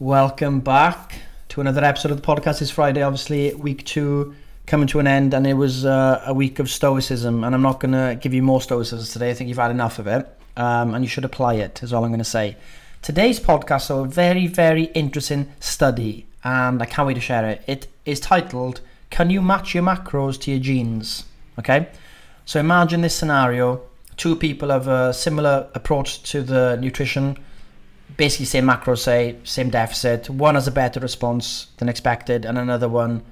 Welcome back to another episode of the podcast. It's Friday, obviously, week two coming to an end, and it was uh, a week of stoicism. And I'm not going to give you more stoicism today. I think you've had enough of it, um, and you should apply it. Is all I'm going to say. Today's podcast, so a very, very interesting study, and I can't wait to share it. It is titled "Can you match your macros to your genes?" Okay, so imagine this scenario: two people have a similar approach to the nutrition basically same macros say same deficit. One has a better response than expected and another one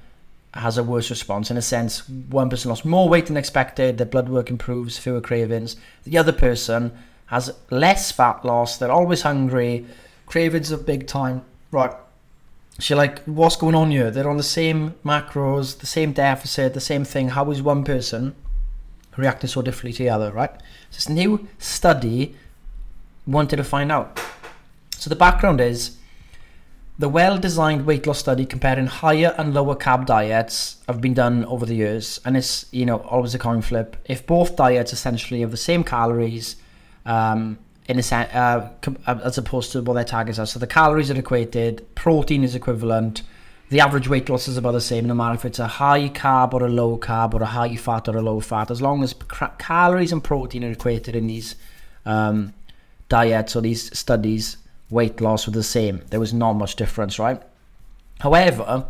has a worse response. In a sense one person lost more weight than expected their blood work improves fewer cravings. The other person has less fat loss they're always hungry cravings are big time. Right. So like what's going on here? They're on the same macros the same deficit the same thing. How is one person reacting so differently to the other right? So this new study wanted to find out so the background is the well-designed weight loss study comparing higher and lower carb diets have been done over the years, and it's you know always a coin flip. If both diets essentially have the same calories, um, in a uh, uh, as opposed to what their targets are, so the calories are equated, protein is equivalent, the average weight loss is about the same, no matter if it's a high carb or a low carb or a high fat or a low fat, as long as calories and protein are equated in these um, diets or these studies weight loss were the same. There was not much difference, right? However,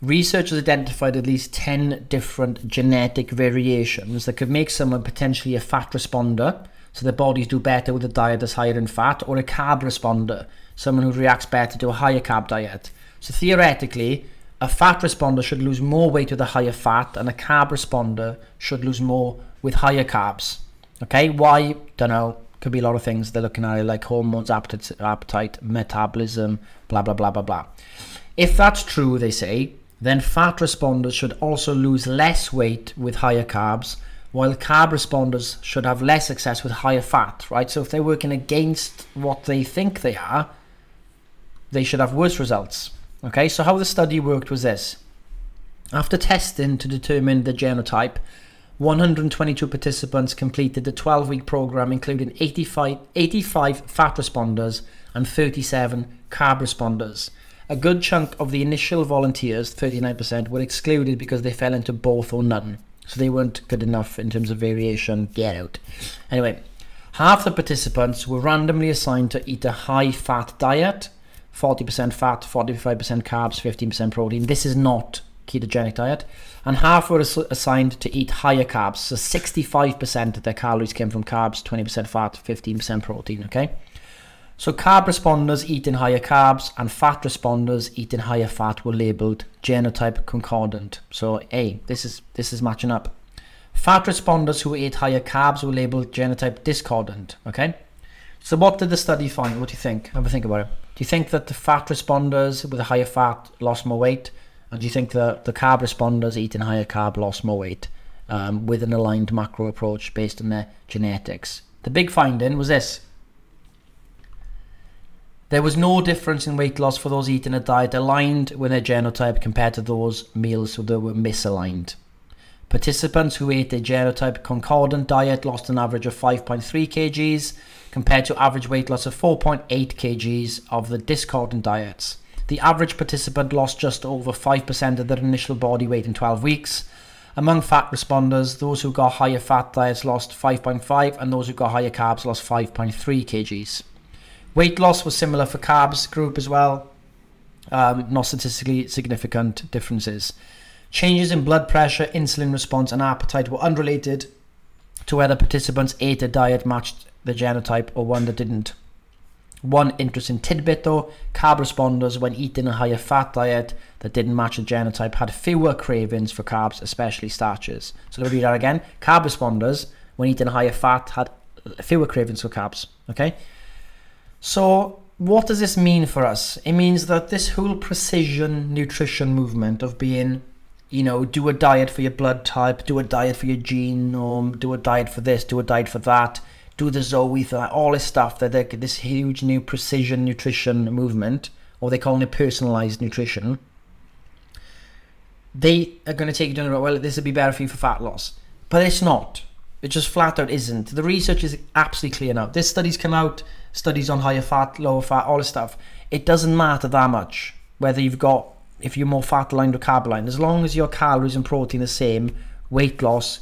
researchers identified at least 10 different genetic variations that could make someone potentially a fat responder, so their bodies do better with a diet that's higher in fat, or a carb responder, someone who reacts better to a higher carb diet. So theoretically, a fat responder should lose more weight with a higher fat, and a carb responder should lose more with higher carbs. Okay, why? Don't know could be a lot of things they're looking at, like hormones, appetite, appetite, metabolism, blah, blah, blah, blah, blah. If that's true, they say, then fat responders should also lose less weight with higher carbs, while carb responders should have less success with higher fat, right? So if they're working against what they think they are, they should have worse results. Okay, so how the study worked was this. After testing to determine the genotype, 122 participants completed the 12 week program, including 85, 85 fat responders and 37 carb responders. A good chunk of the initial volunteers, 39%, were excluded because they fell into both or none. So they weren't good enough in terms of variation. Get out. Anyway, half the participants were randomly assigned to eat a high fat diet 40% fat, 45% carbs, 15% protein. This is not ketogenic diet and half were assigned to eat higher carbs. So 65% of their calories came from carbs, 20% fat, 15% protein. Okay. So carb responders eating higher carbs and fat responders eating higher fat were labelled genotype concordant. So A, this is this is matching up. Fat responders who ate higher carbs were labelled genotype discordant. Okay. So what did the study find? What do you think? Have a think about it. Do you think that the fat responders with a higher fat lost more weight? Do you think that the carb responders eating higher carb lost more weight um, with an aligned macro approach based on their genetics? The big finding was this. There was no difference in weight loss for those eating a diet aligned with their genotype compared to those meals that were misaligned. Participants who ate a genotype concordant diet lost an average of 5.3 kgs compared to average weight loss of 4.8 kgs of the discordant diets. The average participant lost just over 5% of their initial body weight in 12 weeks. Among fat responders, those who got higher fat diets lost 5.5 and those who got higher carbs lost 5.3 kgs. Weight loss was similar for carbs group as well, um, not statistically significant differences. Changes in blood pressure, insulin response, and appetite were unrelated to whether participants ate a diet matched the genotype or one that didn't. One interesting tidbit though carb responders, when eating a higher fat diet that didn't match the genotype, had fewer cravings for carbs, especially starches. So let me read that again. Carb responders, when eating a higher fat, had fewer cravings for carbs. Okay? So, what does this mean for us? It means that this whole precision nutrition movement of being you know, do a diet for your blood type, do a diet for your genome, do a diet for this, do a diet for that do the Zoe, all this stuff that they're this huge new precision nutrition movement, or they call it personalized nutrition. They are going to take you down the road. Well, this would be better for you for fat loss, but it's not. It just flat out isn't. The research is absolutely clear now. This studies come out studies on higher fat, lower fat, all this stuff. It doesn't matter that much whether you've got if you're more fat aligned or carb aligned. As long as your calories and protein are the same, weight loss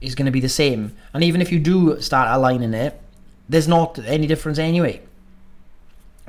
is going to be the same. And even if you do start aligning it, there's not any difference anyway.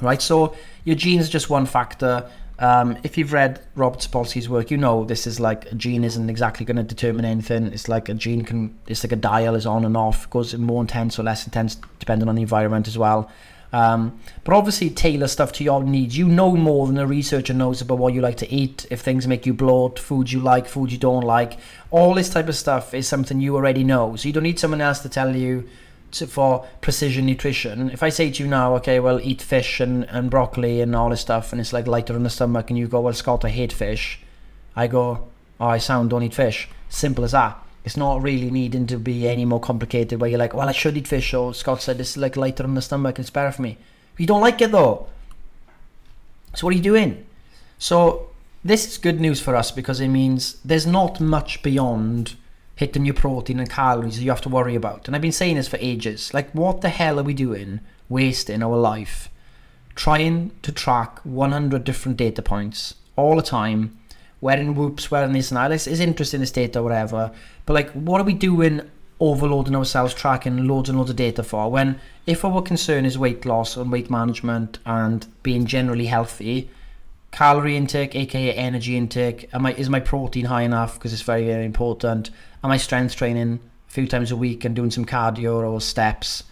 Right? So your genes are just one factor. Um, if you've read Robert Sapolsky's work, you know this is like a gene isn't exactly going to determine anything. It's like a gene can, it's like a dial is on and off, goes more intense or less intense depending on the environment as well. Um, but obviously, tailor stuff to your needs. You know more than a researcher knows about what you like to eat, if things make you bloat, foods you like, foods you don't like. All this type of stuff is something you already know. So you don't need someone else to tell you to, for precision nutrition. If I say to you now, okay, well, eat fish and, and broccoli and all this stuff, and it's like lighter on the stomach, and you go, well, Scott, I hate fish. I go, oh, I sound, don't eat fish. Simple as that. It's not really needing to be any more complicated where you're like, well, I should eat fish, or Scott said it's like lighter on the stomach, it's better for me. You don't like it though. So what are you doing? So this is good news for us because it means there's not much beyond hitting your protein and calories you have to worry about. And I've been saying this for ages. Like, what the hell are we doing wasting our life trying to track 100 different data points all the time, wearing WHOOPs, wearing this and that? This is interesting, this data, whatever. But, like, what are we doing overloading ourselves, tracking loads and loads of data for when if our concern is weight loss and weight management and being generally healthy, calorie intake, aka energy intake, am I, is my protein high enough because it's very, very important? Am I strength training a few times a week and doing some cardio or steps?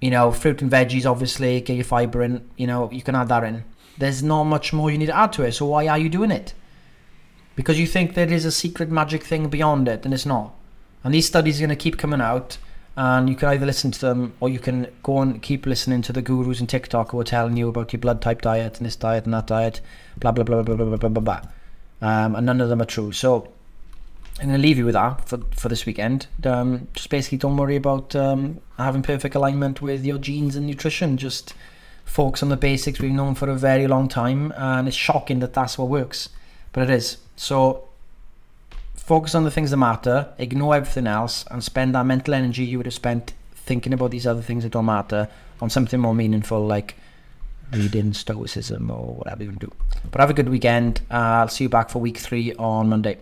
You know, fruit and veggies, obviously, get your fiber in, you know, you can add that in. There's not much more you need to add to it, so why are you doing it? Because you think there is a secret magic thing beyond it, and it's not. And these studies are going to keep coming out, and you can either listen to them or you can go and keep listening to the gurus and TikTok who are telling you about your blood type diet and this diet and that diet, blah blah blah blah blah blah blah blah. blah. Um, and none of them are true. So I'm going to leave you with that for, for this weekend. Um, just basically don't worry about um, having perfect alignment with your genes and nutrition. Just focus on the basics we've known for a very long time. And it's shocking that that's what works, but it is. So focus on the things that matter, ignore everything else, and spend that mental energy you would have spent thinking about these other things that don't matter on something more meaningful like reading stoicism or whatever you want to do. But have a good weekend. Uh, I'll see you back for week three on Monday.